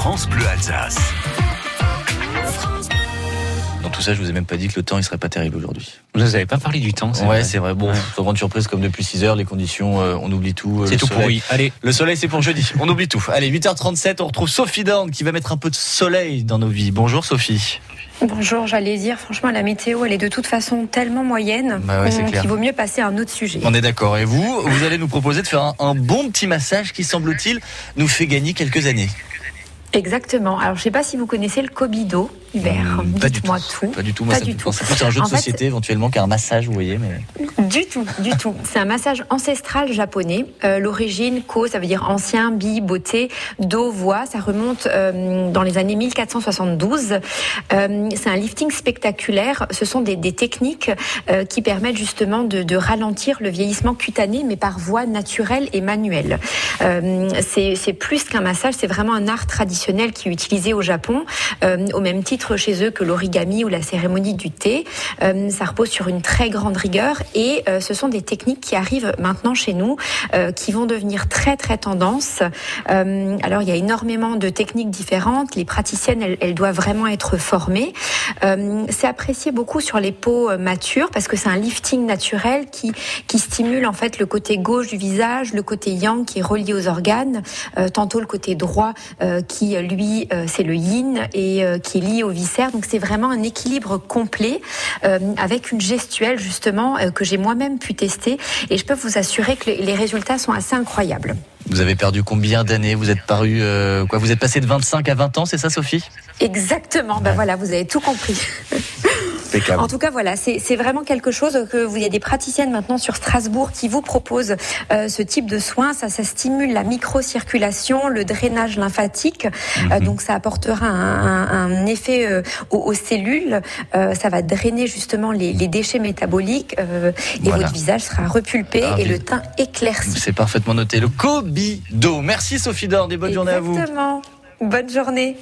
France Bleu Alsace. Dans tout ça, je vous ai même pas dit que le temps il serait pas terrible aujourd'hui. Vous n'avez pas parlé du temps, c'est Ouais, vrai. c'est vrai. Bon, sans grande surprise, comme depuis 6 heures, les conditions, euh, on oublie tout. euh, C'est tout soleil. pourri. Allez, Le soleil, c'est pour jeudi. On oublie tout. Allez, 8h37, on retrouve Sophie Dorn qui va mettre un peu de soleil dans nos vies. Bonjour Sophie. Bonjour, j'allais dire, franchement, la météo, elle est de toute façon tellement moyenne Bah ouais, qu'il vaut mieux passer à un autre sujet. On est d'accord. Et vous, vous allez nous proposer de faire un, un bon petit massage qui, semble-t-il, nous fait gagner quelques années. Exactement. Alors, je sais pas si vous connaissez le Kobido, Hubert. Mmh, pas du Dites-moi tout. tout. Pas du tout. Moi, Pas ça du tout. plus un jeu de En fait, société éventuellement qu'à un massage, vous voyez. Mais Du tout, du tout. C'est un massage ancestral japonais. Euh, L'origine, ko, ça veut dire ancien, bi, beauté, do, voix. Ça remonte euh, dans les années 1472. Euh, c'est un lifting spectaculaire. Ce sont des, des techniques qui permettent justement de, de ralentir le vieillissement cutané, mais par voie naturelle et manuelle. C'est plus qu'un massage, c'est vraiment un art traditionnel qui est utilisé au Japon, au même titre chez eux que l'origami ou la cérémonie du thé. Euh, ça repose sur une très grande rigueur et euh, ce sont des techniques qui arrivent maintenant chez nous, euh, qui vont devenir très très tendance. Alors il y a énormément de techniques différentes. Les praticiennes, elles, elles doivent vraiment être formées. C'est apprécié beaucoup sur les peaux matures parce que c'est un lifting naturel qui qui stimule en fait le côté gauche du visage, le côté yang qui est relié aux organes, tantôt le côté droit qui lui c'est le yin et qui est lié aux viscères. Donc c'est vraiment un équilibre complet euh, avec une gestuelle justement euh, que j'ai moi-même pu tester et je peux vous assurer que les, les résultats sont assez incroyables. vous avez perdu combien d'années? Vous êtes paru euh, quoi? Vous êtes passé de 25 à 20 ans, c'est ça, Sophie? Exactement. Ben voilà, vous avez tout compris. Impeccable. En tout cas, voilà, c'est vraiment quelque chose que vous, il y a des praticiennes maintenant sur Strasbourg qui vous proposent euh, ce type de soins. Ça, ça stimule la microcirculation, le drainage lymphatique. Euh, donc, ça apportera un, un- un effet euh, aux, aux cellules. Ça va drainer justement les, les déchets métaboliques et Voilà. votre visage sera repulpé Ah, et le teint éclairci. C'est parfaitement noté. Le Kobido. Merci Sophie Dorn et bonne journée à vous. Exactement. Bonne journée.